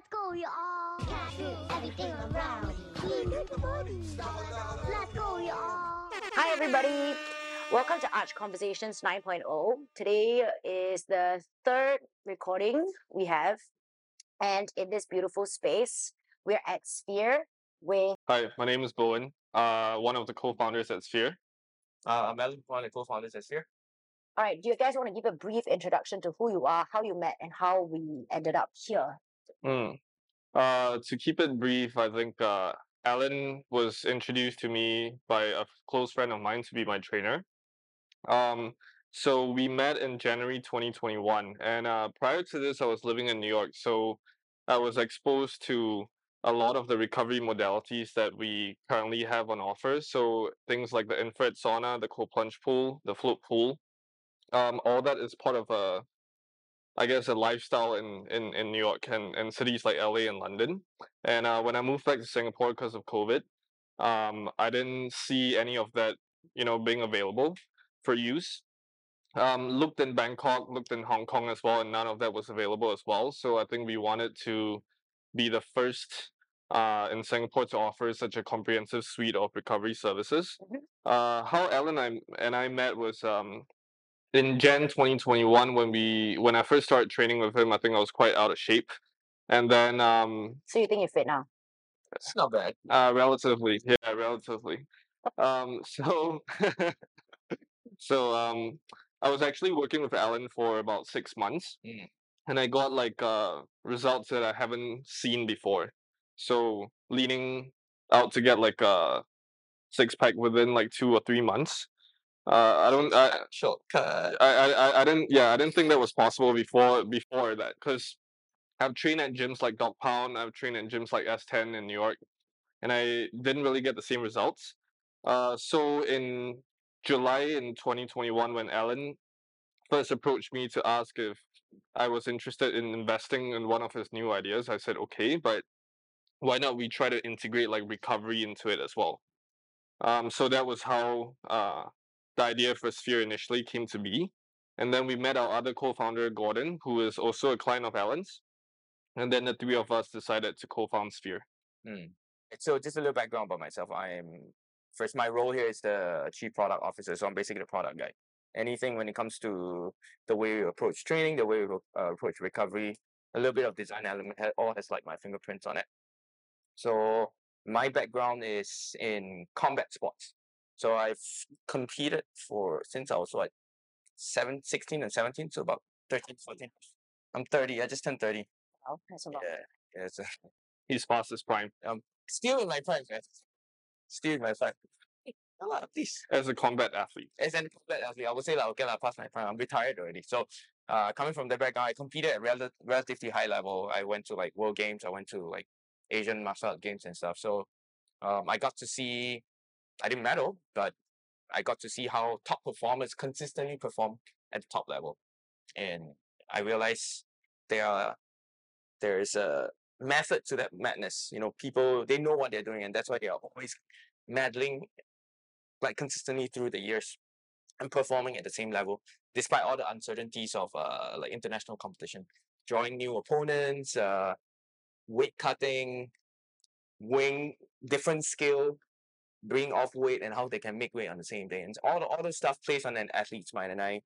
Let's go, y'all. Can't everything around. Let's go, y'all. Hi, everybody. Welcome to Arch Conversations 9.0. Today is the third recording we have. And in this beautiful space, we're at Sphere with Hi, my name is Bowen, uh, one of the co-founders at Sphere. Uh, I'm Allan, one of the co-founders at Sphere. All right, do you guys want to give a brief introduction to who you are, how you met, and how we ended up here? Mm. Uh, to keep it brief, I think uh, Alan was introduced to me by a close friend of mine to be my trainer. Um, so we met in January 2021, and uh, prior to this, I was living in New York, so I was exposed to a lot of the recovery modalities that we currently have on offer. So things like the infrared sauna, the cold plunge pool, the float pool, um, all that is part of a I guess a lifestyle in, in, in New York and, and cities like LA and London. And uh, when I moved back to Singapore because of COVID, um, I didn't see any of that, you know, being available for use. Um, looked in Bangkok, looked in Hong Kong as well, and none of that was available as well. So I think we wanted to be the first uh, in Singapore to offer such a comprehensive suite of recovery services. Mhm. Uh, how Allan and I, and I met was um, in Jan 2021 when we when I first started training with him, I think I was quite out of shape. And then um So you think you're fit now? It's not bad. uh relatively, yeah, relatively. Um so so um I was actually working with Allan for about six months Mm. and I got like uh results that I haven't seen before. So leaning out to get like a six pack within like two or three months. Uh I don't I Shortcut. I, I I- I didn't yeah I didn't think that was possible before before that because I've trained at gyms like Dog Pound I've trained at gyms like S10 in New York and I didn't really get the same results. Uh, so in July in 2021 when Allan first approached me to ask if I was interested in investing in one of his new ideas, I said okay, but why not we try to integrate like recovery into it as well. Um, so that was how uh, the idea for Sphere initially came to be. And then we met our other co-founder, Gordon, who is also a client of Allan's. And then the three of us decided to co-found Sphere. Mm. So just a little background about myself. I am first my role here is the chief product officer. So I'm basically the product guy. Anything when it comes to the way we approach training, the way we uh, approach recovery, a little bit of design element, all has like my fingerprints on it. So my background is in combat sports. So I've competed for since I was what seven, 16 and 17, so about 13, 14. I'm 30. I just turned 30. Oh, that's a lot. Yeah. Yeah, so He's past his prime. I'm still in my prime, man. Still in my prime. A lot of these. as a combat athlete. As an combat athlete, I would say like okay, like, past my prime. I'm retired already. So uh coming from that background, I competed at rel- relatively high level. I went to like world games, I went to like Asian martial art games and stuff. So um I got to see I didn't medal, but I got to see how top performers consistently perform at the top level. And I realized there are there is a method to that madness. You know, people they know what they're doing, and that's why they are always medalling like consistently through the years and performing at the same level, despite all the uncertainties of uh like international competition, drawing new opponents, uh, weight cutting, weighing different skill, bringing off weight, and how they can make weight on the same day, and all the all the stuff plays on an athlete's mind. And I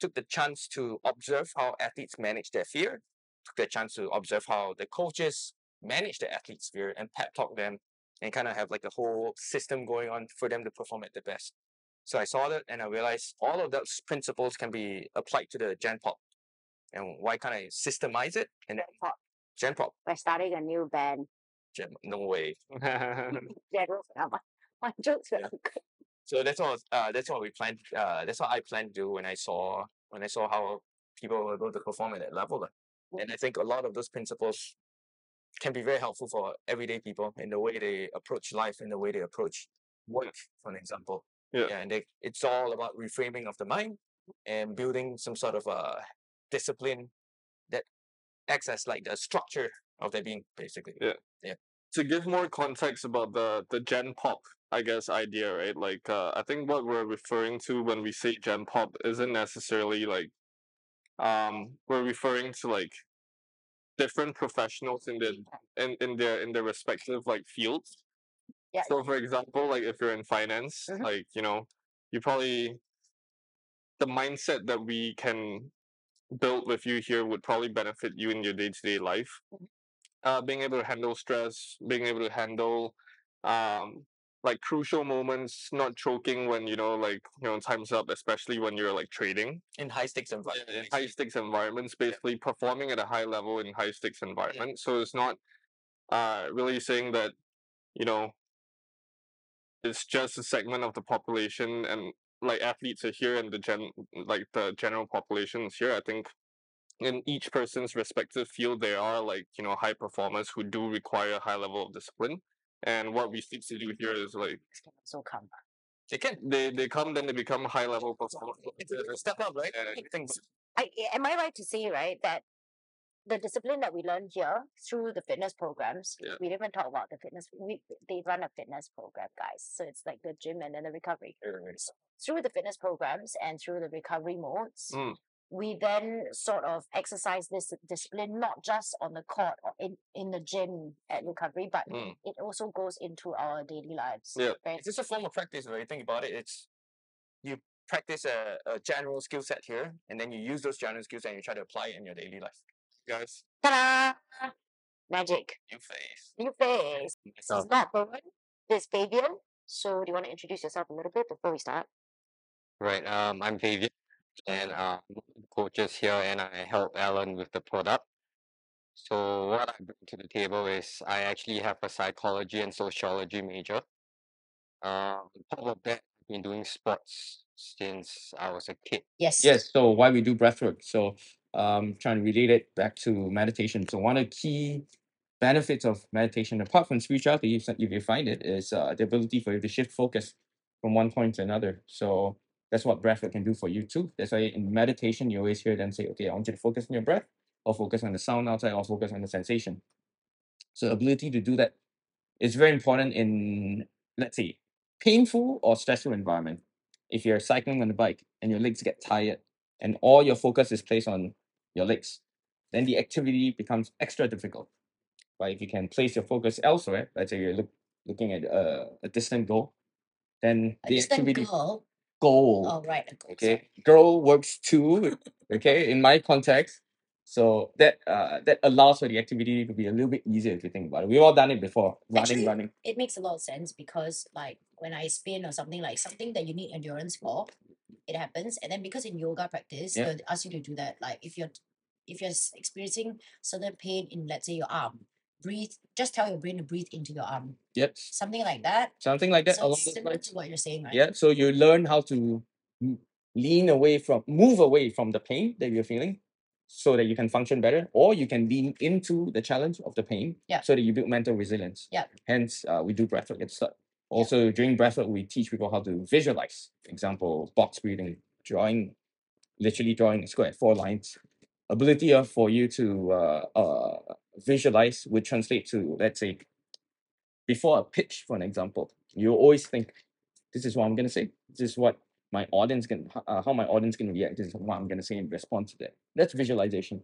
took the chance to observe how athletes manage their fear took the chance to observe how the coaches manage the athlete's fear and pep talk them and kind of have like a whole system going on for them to perform at the best. So I saw that and I realized all of those principles can be applied to the Gen Pop. And why can't I systemize it? And then Pop. Gen Pop, We're starting a new band. Gen, no way. General, my, jokes were Yeah. good. So that's all. Uh, that's what we planned. Uh, that's what I planned to do when I saw when I saw how people were able to perform at that level. And I think a lot of those principles can be very helpful for everyday people in the way they approach life, in the way they approach work, for an example. Yeah. and they, it's all about reframing of the mind and building some sort of uh, discipline that acts as like the structure of their being, basically. Yeah. Yeah. To give more context about the the Gen Pop, I guess idea, right? Like uh, I think what we're referring to when we say Gen Pop isn't necessarily like um we're referring to like different professionals in their in, in their in their respective like fields. Yeah. So for example, like if you're in finance, Mhm. like you know, you probably the mindset that we can build with you here would probably benefit you in your day to day life. Mhm. Uh, being able to handle stress, being able to handle um like crucial moments, not choking when you know like you know time's up, especially when you're like trading in high stakes environments. in environment. high stakes environments, basically performing at a high level in high stakes environment. So it's not uh really saying that, you know, it's just a segment of the population and like athletes are here and the gen like the general population is here. I think in each person's respective field there are like, you know, high performers who do require a high level of discipline. And what we seek to do here is like also come. They can. they, they come then they become high level performers. Step up, right? Yeah. I, am I right to say, right, that the discipline that we learn here through the fitness programs, Yeah. we didn't even talk about the fitness. We they run a fitness program, guys. So it's like the gym and then the recovery. Through the fitness programs and through the recovery modes, Mm. We then sort of exercise this discipline not just on the court or in, in the gym at recovery, but Mm. it also goes into our daily lives. Yeah. Right? it's just a form of practice when you think about it. It's you practice a, a general skill set here, and then you use those general skills and you try to apply it in your daily life. Guys. Ta-da! Magic. New face. New face. This So, is not Bowen. This is Favian. So do you want to introduce yourself a little bit before we start? Right, um, I'm Favian, and um, coaches here, and I help Allan with the product. So what I bring to the table is I actually have a psychology and sociology major. Um, on top of that, I've been doing sports since I was a kid. Yes. Yes, so why we do breathwork. So um trying to relate it back to meditation. So one of the key benefits of meditation, apart from spirituality, if, if you find it, is uh, the ability for you to shift focus from one point to another. So that's what breathwork can do for you too. That's why in meditation you always hear them say, okay, I want you to focus on your breath, or focus on the sound outside, or focus on the sensation. So ability to do that is very important in let's say painful or stressful environment. If you're cycling on the bike and your legs get tired and all your focus is placed on your legs, then the activity becomes extra difficult. But if you can place your focus elsewhere, let's say you're look, looking at a, a distant goal, then A the distant activity girl. Goal, Oh, right. goal, okay, girl works too, okay, in my context. So that uh that allows for the activity to be a little bit easier if you think about it. We've all done it before, running, Actually, running. it makes a lot of sense because like when I spin or something like something that you need endurance for, it happens. And then because in yoga practice, Yeah. they ask you to do that. Like if you're if you're experiencing certain pain in let's say your arm, breathe. Just tell your brain to breathe into your arm. Yep. Something like that. Something like that so along those similar lines. to what you're saying, right? Yeah, so you learn how to lean away from, move away from the pain that you're feeling so that you can function better, or you can lean into the challenge of the pain Yeah. so that you build mental resilience. Yeah. Hence, uh, we do breathwork at start. Also, during breathwork, we teach people how to visualize. For Example, box breathing, drawing, literally drawing a square, four lines. Ability of for you to uh, uh, visualize would translate to, let's say, before a pitch, for an example, you always think, this is what I'm gonna say. This is what my audience can, uh, how my audience can react. This is what I'm gonna say in response to that. That's visualization,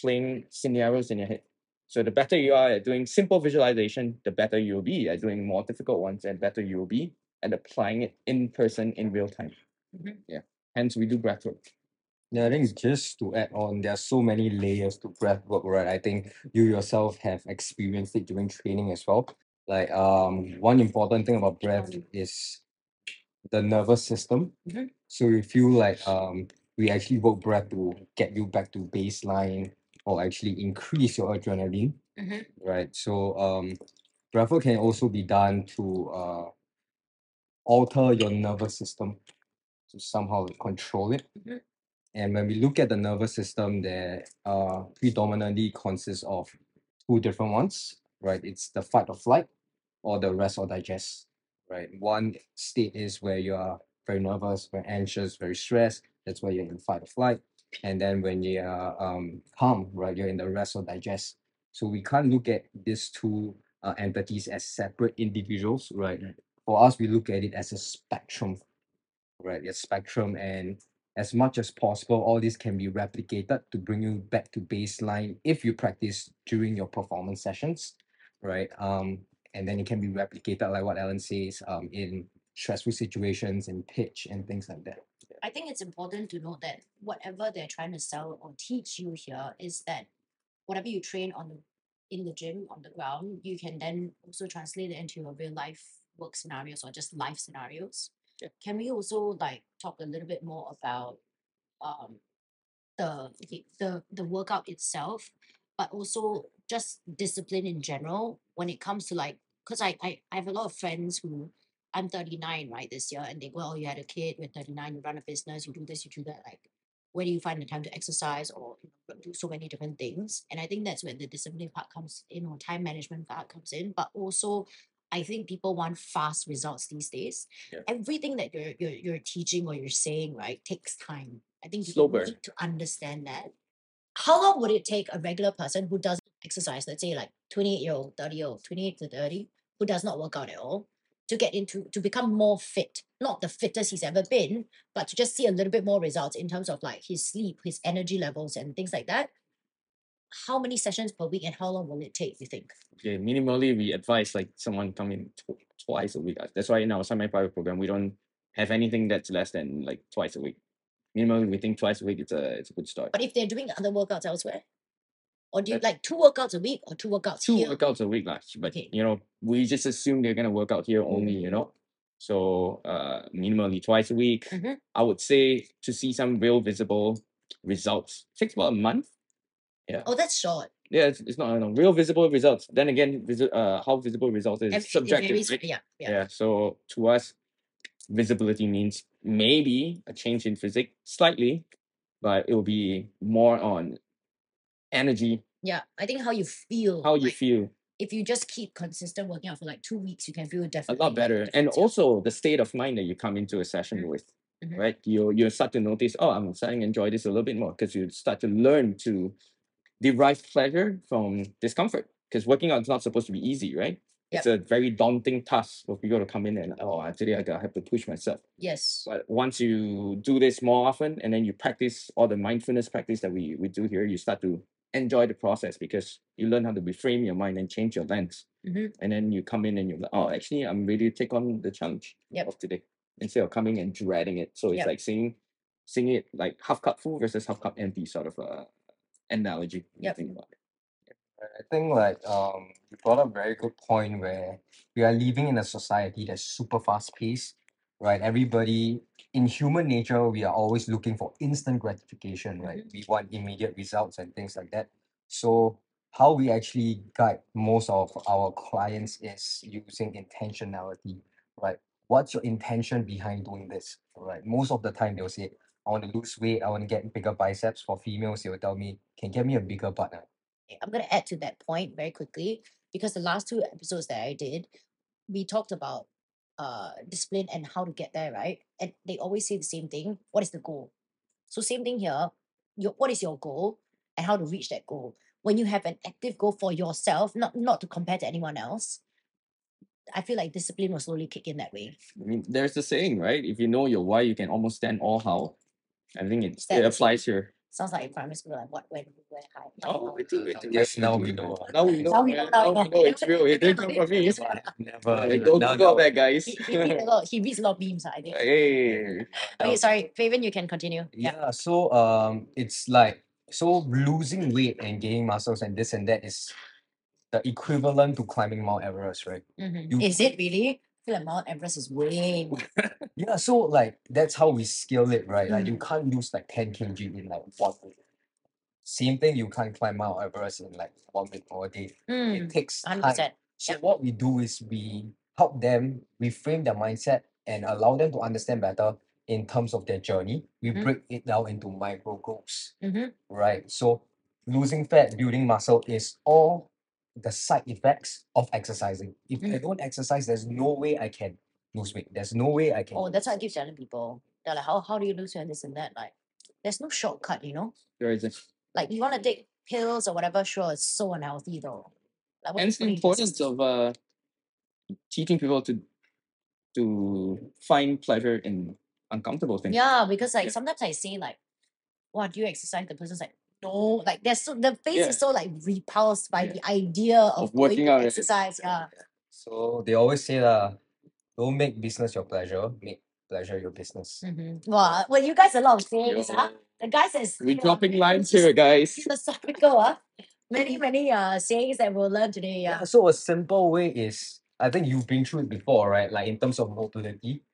playing scenarios in your head. So the better you are at doing simple visualization, the better you'll be at doing more difficult ones, and better you'll be at applying it in person in real time. Mhm. Yeah. Hence, we do breathwork. Yeah, I think just to add on, there are so many layers to breath work, right? I think you yourself have experienced it during training as well. Like um one important thing about breath is the nervous system. Mhm. So you feel like um we actually work breath to get you back to baseline or actually increase your adrenaline, Mhm. right? So um breath work can also be done to uh alter your nervous system to somehow control it. Mhm. And when we look at the nervous system, there uh, predominantly consists of two different ones, right? It's the fight or flight or the rest or digest, right? One state is where you are very nervous, very anxious, very stressed. That's where you're in fight or flight. And then when you are um, calm, right, you're in the rest or digest. So we can't look at these two uh, entities as separate individuals, right? For us, we look at it as a spectrum, right? A spectrum, and as much as possible, all this can be replicated to bring you back to baseline if you practice during your performance sessions, right? Um, and then it can be replicated, like what Allan says, um, in stressful situations and pitch and things like that. I think it's important to note that whatever they're trying to sell or teach you here is that whatever you train on the in the gym on the ground, you can then also translate it into your real life work scenarios or just life scenarios. Yeah. Can we also like talk a little bit more about um the the the, workout itself, but also just discipline in general when it comes to like because I, I I have a lot of friends who I'm 39 right this year and they go, Oh, you had a kid, you're 39, you run a business, you do this, you do that. Like where do you find the time to exercise or you know, do so many different things? And I think that's where the discipline part comes in or time management part comes in. But also I think people want fast results these days. Yeah. Everything that you're, you're you're teaching or you're saying, right, takes time. I think burn. need to understand that. How long would it take a regular person who doesn't exercise, let's say like 28 year old, 30 year old, 28 to 30, who does not work out at all, to get into to become more fit? Not the fittest he's ever been, but to just see a little bit more results in terms of like his sleep, his energy levels, and things like that. How many sessions per week and how long will it take, you think? Okay, minimally we advise like someone come in tw- twice a week. Uh, That's why in our semi-private program we don't have anything that's less than like twice a week. Minimally we think twice a week it's a it's a good start. But if they're doing other workouts elsewhere, or do you like two workouts a week or two workouts Two here? workouts a week, lah. But Okay. you know, we just assume they're gonna work out here only, you know. So uh minimally twice a week. Mhm. I would say to see some real visible results. Takes about a month. Oh, that's short. Yeah, it's, it's not no, real visible results. Then again, visi- uh, how visible results is Every- subjective. varies- right? Yeah, yeah. Yeah. So to us, visibility means maybe a change in physique slightly, but it will be more on energy, Yeah, I think how you feel. how you like, feel If you just keep consistent working out for like two weeks, you can feel definitely a lot like better. And also the state of mind that you come into a session with, Mhm. right? You you start to notice, oh, I'm starting to enjoy this a little bit more because you start to learn to derive pleasure from discomfort. Because working out is not supposed to be easy, right? It's a very daunting task for people to come in and oh, today I gotta have to push myself. Yes. But once you do this more often and then you practice all the mindfulness practice that we, we do here, you start to enjoy the process because you learn how to reframe your mind and change your lens. Mhm. And then you come in and you're like, oh, actually, I'm ready to take on the challenge Yep. of today instead of coming and dreading it. So it's Yep. like seeing seeing it like half cup full versus half cup empty sort of uh, analogy. when you Yep. think about it. I think like um you brought up a very good point where we are living in a society that's super fast paced, right? Everybody in human nature, we are always looking for instant gratification, right? We want immediate results and things like that. So how we actually guide most of our clients is using intentionality, right? What's your intention behind doing this? Right. Most of the time they'll say, I want to lose weight, I want to get bigger biceps. For females, they will tell me, can get me a bigger butt. ah?" I'm gonna add to that point very quickly because the last two episodes that I did, we talked about uh discipline and how to get there, right? And they always say the same thing. What is the goal? So same thing here. Your what is your goal and how to reach that goal? When you have an active goal for yourself, not not to compare to anyone else, I feel like discipline will slowly kick in that way. I mean, there's a saying, right? If you know your why, you can almost stand all how. I think it, it applies here. Sounds like in primary school, like what when where high. Oh, we do, we do. Yes, now we we know. Now we know. Now we know, now Now we we know. know it's real. It didn't come from me. That's. Never. Don't now- Google that, guys. He, he, read a lot, he reads a lot of memes, I think. Hey. Okay, sorry, Favian, you can continue. Yeah. Yeah, so um it's like so losing weight and gaining muscles and this and that is the equivalent to climbing Mount Everest, right? Mhm. You- Is it really? Feel like Mount Everest is way. Yeah, so like that's how we scale it, right? Like you Mm. can't lose like 10 kg in like one week. Same thing, you can't climb Mount Everest in like one week or a day. Mm, It takes time. 100%. So Yep. what we do is we help them reframe their mindset and allow them to understand better in terms of their journey. We Mhm. break it down into micro goals, Mhm. right? So losing fat, building muscle is all the side effects of exercising. If I Mm. don't exercise, there's no way I can lose weight. There's no way I can. Oh, that's what I muscle. keep telling people. They're like, how, how do you lose weight and this and that? Like, there's no shortcut, you know? There is a Like, you want to take pills or whatever, sure, it's so unhealthy though. Like, what and it's the put in your importance of uh teaching people to to find pleasure in uncomfortable things. Yeah, because like Yeah. sometimes I say like, "What do you exercise?" The person's like, "No." Like there's so the face Yeah. is so like repulsed by Yeah. the idea of, Of working to out, yeah. exercise. Yeah. So they always say lah, don't make business your pleasure, make pleasure your business. Mm-hmm. Wow. Well, you guys a lot of sayings, huh? The guys is We're you know, dropping lines here, guys. philosophical, huh? Many, many uh sayings that we'll learn today. Yeah. Yeah, so a simple way is I think you've been through it before, right? Like in terms of mobility,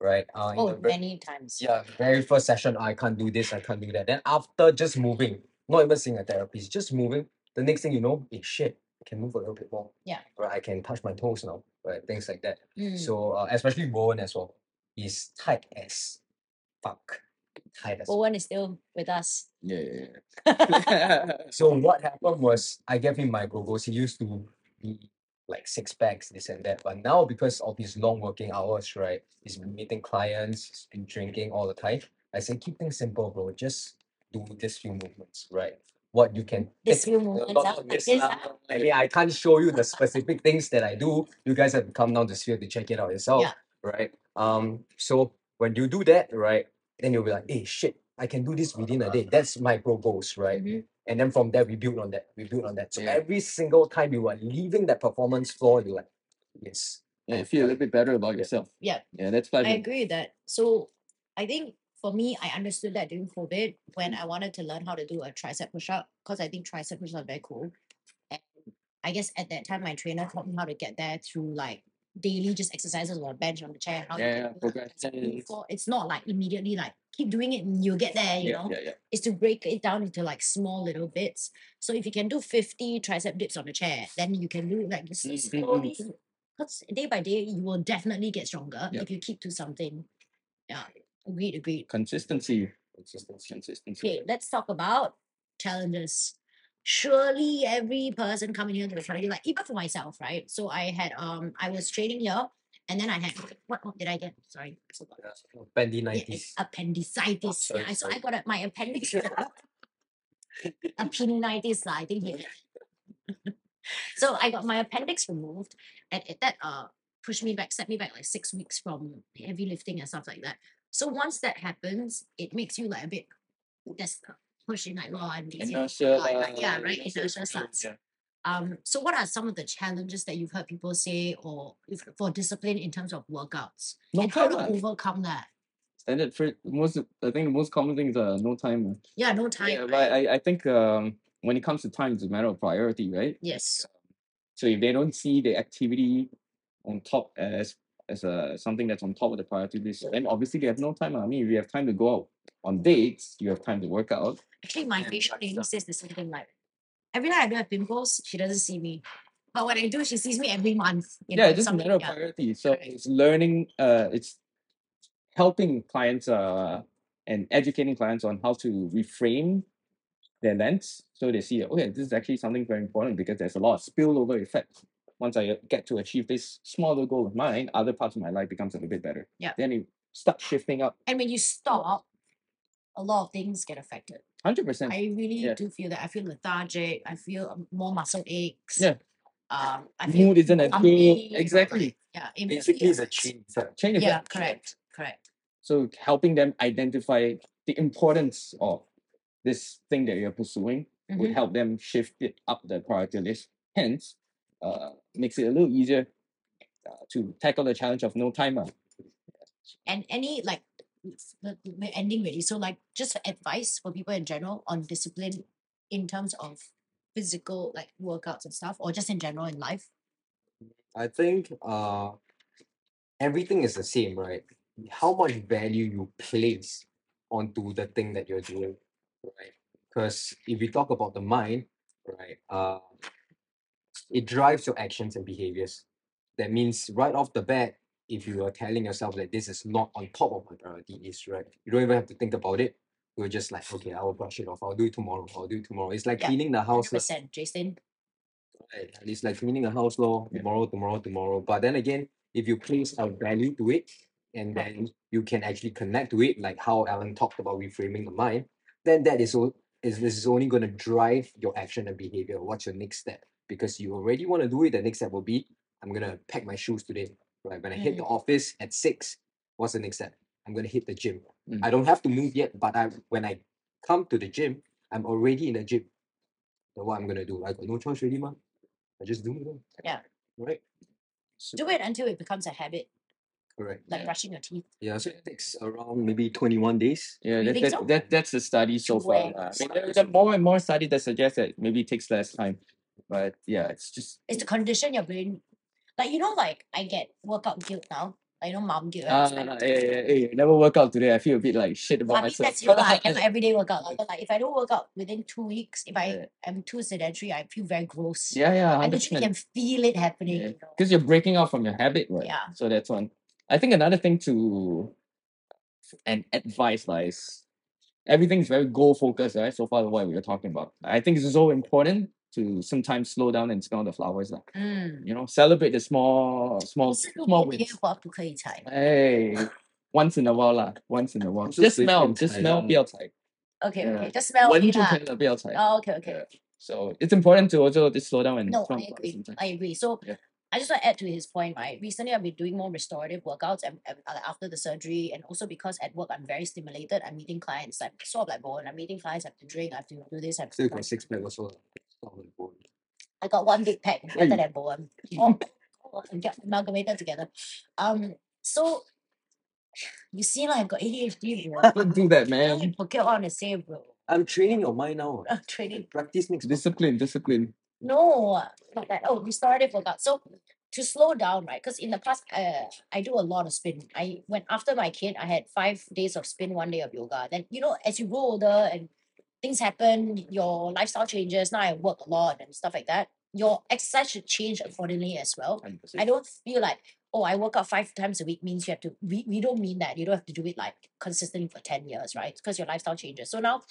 right? Uh, Oh, very, many times. yeah, very first session, I can't do this, I can't do that. Then after just moving, not even seeing a therapist, just moving, the next thing you know, eh, shit, I can move a little bit more. Yeah. Right, I can touch my toes now, right? Things like that. Mm. So uh, especially Bowen as well, is tight as fuck. Tight as Owen is still with us. Yeah, yeah, yeah. So what happened was I gave him my go-go's. He used to be like six packs, this and that. But now because of his long working hours, right? He's been meeting clients, he's been drinking all the time. I say keep things simple, bro. Just do this few movements, right? What you can This few movements, not- ah, not like this this, lah. ah. I mean, I can't show you the specific things that I do. You guys have to come down to Sphere to check it out yourself, Yeah. right? Um, so when you do that, right, then you'll be like, hey, shit, I can do this within a day. That's micro goals, right? Mhm. And then from there, we build on that. We build on that. So Yeah. every single time you are leaving that performance floor, you're like, yes. yeah, you feel a little bit better about yourself. Yeah. Yeah, that's I agree with that. So I think for me, I understood that during COVID when I wanted to learn how to do a tricep push up because I think tricep push up are very cool. And I guess at that time, my trainer taught me how to get there through like daily just exercises on a bench on the chair. How Yeah, can yeah, do that as I did progressions. before. It's not like immediately like keep doing it and you'll get there, you Yeah, know. yeah, yeah. Is to break it down into like small little bits. So if you can do 50 tricep dips on the chair, then you can do like s- Mm, mm, slowly. Because day by day, you will definitely get stronger Yep. if you keep to something. Yeah, agreed, agreed. Consistency. Consistency. Consistency. Okay, let's talk about challenges. Surely every person coming here to the challenge, like even for myself, right? So I had um I was training here and then I had what, what did I get? Sorry, I forgot. Yeah, Yeah, Pendinitis. it's appendicitis. sorry, yeah, so sorry. I got a, my appendix. appendicitis, I think. he- so I got my appendix removed, and it, that uh pushed me back, set me back like six weeks from heavy lifting and stuff like that. So once that happens, it makes you like a bit that's pushing like oh I'm lazy. Inertia. like- like, yeah, right. inertia starts. Yeah. Um, so what are some of the challenges that you've heard people say or if, for discipline in terms of workouts? No and how to overcome that? Standard for most. I think the most common thing is uh, no time. Yeah, no time. Yeah, right? but I, I think um when it comes to time, it's a matter of priority, right? yes. So if they don't see the activity on top as as a something that's on top of the priority list, then obviously you have no time. I mean, if you have time to go out on dates, you have time to work out. Actually, my And facial lady says the same thing. Like every time I do have pimples, she doesn't see me. But when I do, she sees me every month. You yeah, know, it's just a matter of yeah. priority. So correct. it's learning. Uh, it's helping clients. Uh, and educating clients on how to reframe their lens so they see okay, this is actually something very important because there's a lot of spillover effect. Once I get to achieve this smaller goal of mine, other parts of my life becomes a little bit better. Yeah. Then it starts shifting up. And when you stop, a lot of things get affected. Hundred percent. I really Yeah. do feel that. I feel lethargic. I feel um, more muscle aches. Yeah. Um, I feel Mood isn't as good. Exactly. yeah. it- Basically, it's a effect. Chain Yeah, effect. correct, correct. So helping them identify the importance of this thing that you're pursuing would Mhm. help them shift it up the priority list. Hence, uh, makes it a little easier uh, to tackle the challenge of no timer. And any like the- the- we're ending really. So like just advice for people in general on discipline in terms of physical like workouts and stuff, or just in general in life. I think uh everything is the same, right? How much value you place onto the thing that you're doing, right? Because if we talk about the mind, right, uh, it drives your actions and behaviors. That means right off the bat, if you are telling yourself that this is not on top of my priority list, right, you don't even have to think about it. You're just like, okay, I will brush it off. I'll do it tomorrow. I'll do it tomorrow. It's like Yeah, cleaning the house. lah. percent, Jason. Right. and It's like cleaning a house law tomorrow, tomorrow, tomorrow. But then again, if you place a value to it and then you can actually connect to it, like how Allan talked about reframing the mind, then that is o- is this is only going to drive your action and behavior. What's your next step? Because you already want to do it, the next step will be I'm gonna pack my shoes today. Right. When I hit the office at six, what's the next step? I'm gonna hit the gym. Mm. I don't have to move yet, but I when I come to the gym, I'm already in the gym. So what I'm gonna do? I got no choice really, man. I just do it. Yeah. Right. Do it until it becomes a habit, Correct. like Yeah. brushing your teeth. Yeah. So it takes around maybe 21 days. Yeah, that, that, so? that that's the study so far. Way. lah. I mean, there, there are more and more studies that suggest that maybe it takes less time. But yeah, it's just It's to condition your brain. Like you know, like I get workout guilt now. Like you know, mom guilt. uh, and it's like, hey, hey, hey, never work out today. I feel a bit like shit about I mean, myself. that's you. I am everyday workout. like, if I don't work out within two weeks, if I Yeah. am too sedentary, I feel very gross. yeah, yeah, I hundred literally can feel it happening. You know? Because you're breaking out from your habit, right? Yeah. So that's one. I think another thing to and advice like is everything's very goal focused, right? So far what we were talking about. I think it's so important to sometimes slow down and smell the flowers. lah. Mm. You know, celebrate the small small 可是入 small 眠的 wins. 话不可以踩。 Hey, once in a while lah, once in a while. 不是 Just 随 smell, 便 just 踩 smell 的 不要踩。 Okay, Yeah. okay, just smell 闻 it 就 lah. 可以了，不要踩。 Oh, okay, okay. Yeah. So it's important to also just slow down and No, smell I flowers agree. sometimes. I agree. So Yeah. I just want to add to his point, right? Recently, I've been doing more restorative workouts and, and, uh, after the surgery, and also because at work I'm very stimulated. I'm meeting clients. I'm sort of like bored. I'm meeting clients. I have to drink. I have to do this. I have to Still do got that. six pack also. lah. Not very boring. I got one big pack Hey. better than Bowen. All, all get amalgamated together. Um, so you see, like I've got ADHD, bro. Don't do that, I man. forget what I want to say, bro. I'm training your mind now. Uh, training. Practice makes. Discipline, discipline. No, not that. Oh, restorative workout. So to slow down, right? Because in the past, uh, I do a lot of spin. I went after my kid, I had five days of spin, one day of yoga. Then you know, as you grow older and things happen, your lifestyle changes. Now I work a lot and stuff like that. Your exercise should change accordingly as well. 100%. I don't feel like, oh, I work out five times a week means you have to, we, we don't mean that. You don't have to do it like consistently for 10 years, right? Because your lifestyle changes. So now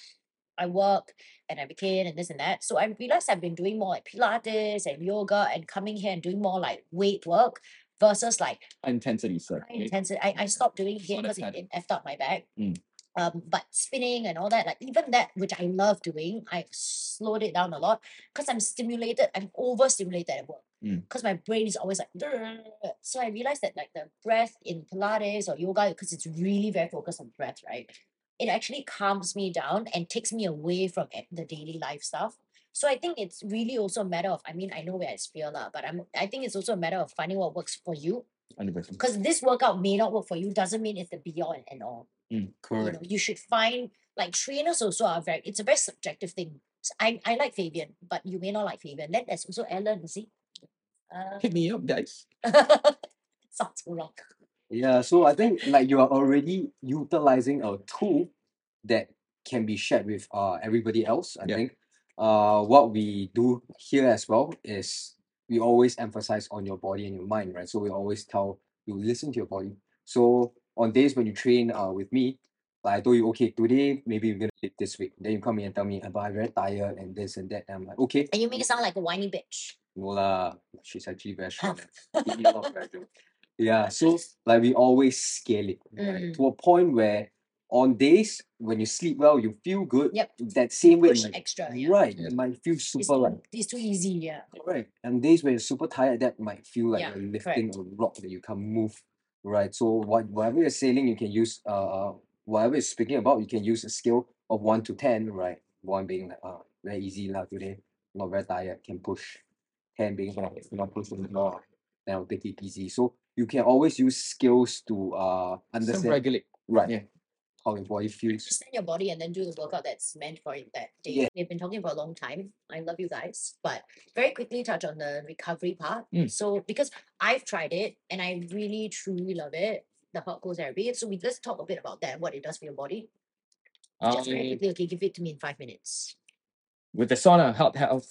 I work and I became and this and that. So I realized I've been doing more like Pilates and yoga and coming here and doing more like weight work versus like intensity sir. intensity. I, I stopped doing it Saw because it, it effed up my back. Mm. Um, but spinning and all that, like even that, which I love doing, I slowed it down a lot because I'm stimulated. I'm overstimulated at work Mm. because my brain is always like. "Durr." So I realized that like the breath in Pilates or yoga, because it's really very focused on breath, right? It actually calms me down and takes me away from the daily life stuff. So I think it's really also a matter of. I mean, I know where I feel lah, but I'm. I think it's also a matter of finding what works for you 100%. because this workout may not work for you doesn't mean it's the beyond and all you Correct. know you should find like trainers also are very it's a very subjective thing I I like Favian but you may not like Favian then there's also Allan you see uh, Hit me up, guys. sounds so wrong Yeah, so I think like you are already utilizing a tool that can be shared with uh everybody else. I Yeah. think uh what we do here as well is we always emphasize on your body and your mind, right? So we always tell you listen to your body. So on days when you train uh with me, like I told you, okay, today maybe we're gonna lift this week. Then you come in and tell me, "Ah, but I'm very tired and this and that. And I'm like, okay, and you make it sound like a whiny bitch no lah, she's actually very strong. and give me a lot of pressure. Yeah, so like we always scale it right, Mm. to a point where on days when you sleep well, you feel good. Yep. That same way, push might, extra yeah right, Yeah. it might feel it's super too, like it's too easy yeah right. And days when you're super tired, that might feel like Yeah, you're lifting a rock that you can't move. Right. So what whatever you're sailing, you can use uh whatever you're speaking about, you can use a scale of one to ten, right? One being like uh very easy lah today, not very tired, can push. Ten being like not pushing more, then I'll take it easy. So you can always use skills to uh understand Self-regulate. right yeah. How your body feels. understand your body and then do the workout that's meant for it that day. Yeah. We've been talking for a long time. I love you guys, but very quickly touch on the recovery part. Mm. So because I've tried it and I really truly love it, the hot cold therapy. So we let's talk a bit about that, what it does for your body. Just very Um, quickly, okay, give it to me in five minutes. with the sauna help health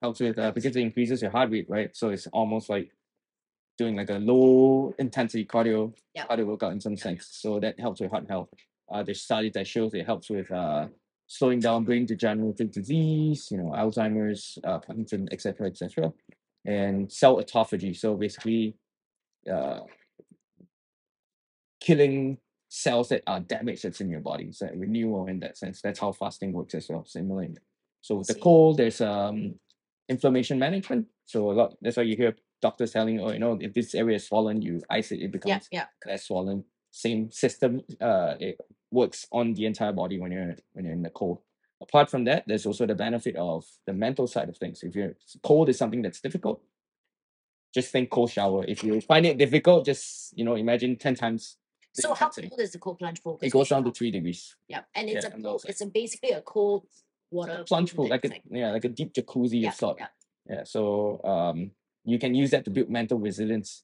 helps with uh, because it increases your heart rate, right? So it's almost like doing like a low intensity cardio Yeah. cardio workout in some sense. So that helps with heart health. Uh, there's studies that shows it helps with uh slowing down brain degenerative disease, you know, Alzheimer's, uh, Parkinson, etc., etc., and cell autophagy. So basically, uh, killing cells that are damaged that's in your body. So renewal in that sense. That's how fasting works as well. Similar. So with the cold, there's um inflammation management. So a lot that's why you hear doctors telling, oh, you know, if this area is swollen, you ice it, it becomes Yeah, yeah. less swollen. same system. Uh, it works on the entire body when you're when you're in the cold. Apart from that, there's also the benefit of the mental side of things. If you're cold is something that's difficult, just think cold shower. If you find it difficult, just you know imagine ten times. So how cold is the cold plunge pool? It goes down to three degrees. Yeah, and it's yeah, a pool. It's a basically a cold water plunge pool, like a yeah, like a deep jacuzzi yeah, of sort. yeah. Yeah. So um you can use that to build mental resilience,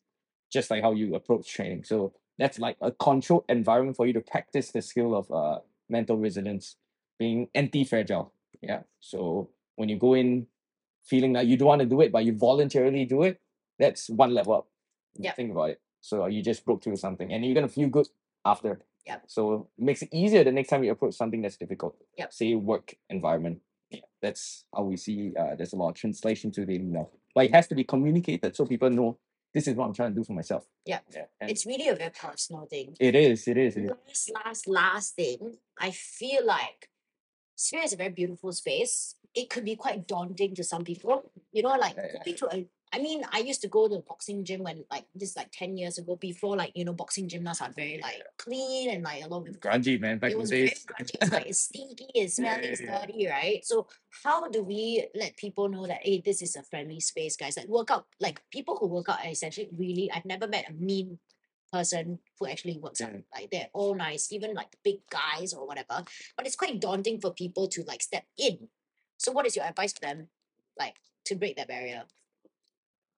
just like how you approach training. So that's like a controlled environment for you to practice the skill of uh mental resilience, being anti-fragile. Yeah. So when you go in feeling like you don't want to do it, but you voluntarily do it, that's one level up. Yeah. Think about it. So you just broke through something and you're gonna feel good after. Yeah. So it makes it easier the next time you approach something that's difficult. Yeah. Say work environment. Yeah. That's how we see uh there's a lot of translation to the email. But it has to be communicated so people know this is what I'm trying to do for myself. Yep. Yeah. And It's really a very personal thing. it is, it is, it is. last, last, last thing, I feel like Sphere is a very beautiful space. It could be quite daunting to some people. You know, like Yeah, yeah. going to a I mean, I used to go to a boxing gym when like this like 10 years ago before like, you know, boxing gymnasts are very like clean and like a lot of Grungy man back it in the was very grungy. It's like it's stinky, it's Yeah, smelly, yeah, it's yeah. dirty, right? So how do we let people know that hey, this is a friendly space, guys? Like workout, like people who work out are essentially really I've never met a mean person who actually works out. Mm. Like they're all nice, even like the big guys or whatever. But it's quite daunting for people to like step in. So what is your advice to them, like to break that barrier?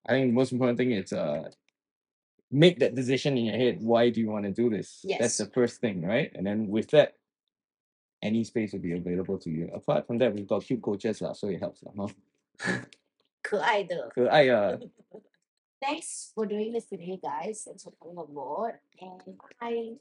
I think the most important thing is uh make that decision in your head. Why do you want to do this? That's Yes. the first thing, right? And then with that, any space will be available to you. Apart from that, we've got cute coaches, lah, so it helps. lah, huh? 可爱的。 So I uh Thanks for doing this today, guys. Thanks for coming on board. And I